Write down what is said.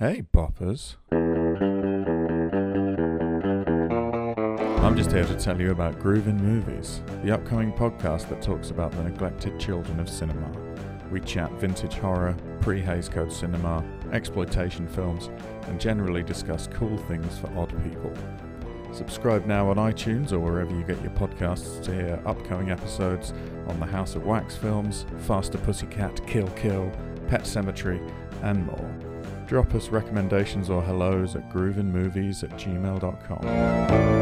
Hey, boppers. I'm just here to tell you about Groovin Movies, the upcoming podcast that talks about the neglected children of cinema. We chat vintage horror, pre Hays Code cinema, exploitation films, and generally discuss cool things for odd people. Subscribe now on iTunes or wherever you get your podcasts to hear upcoming episodes on the House of Wax films, Faster Pussycat, Kill Kill, Pet Sematary, and more. Drop us recommendations or hellos at groovinmovies at gmail.com.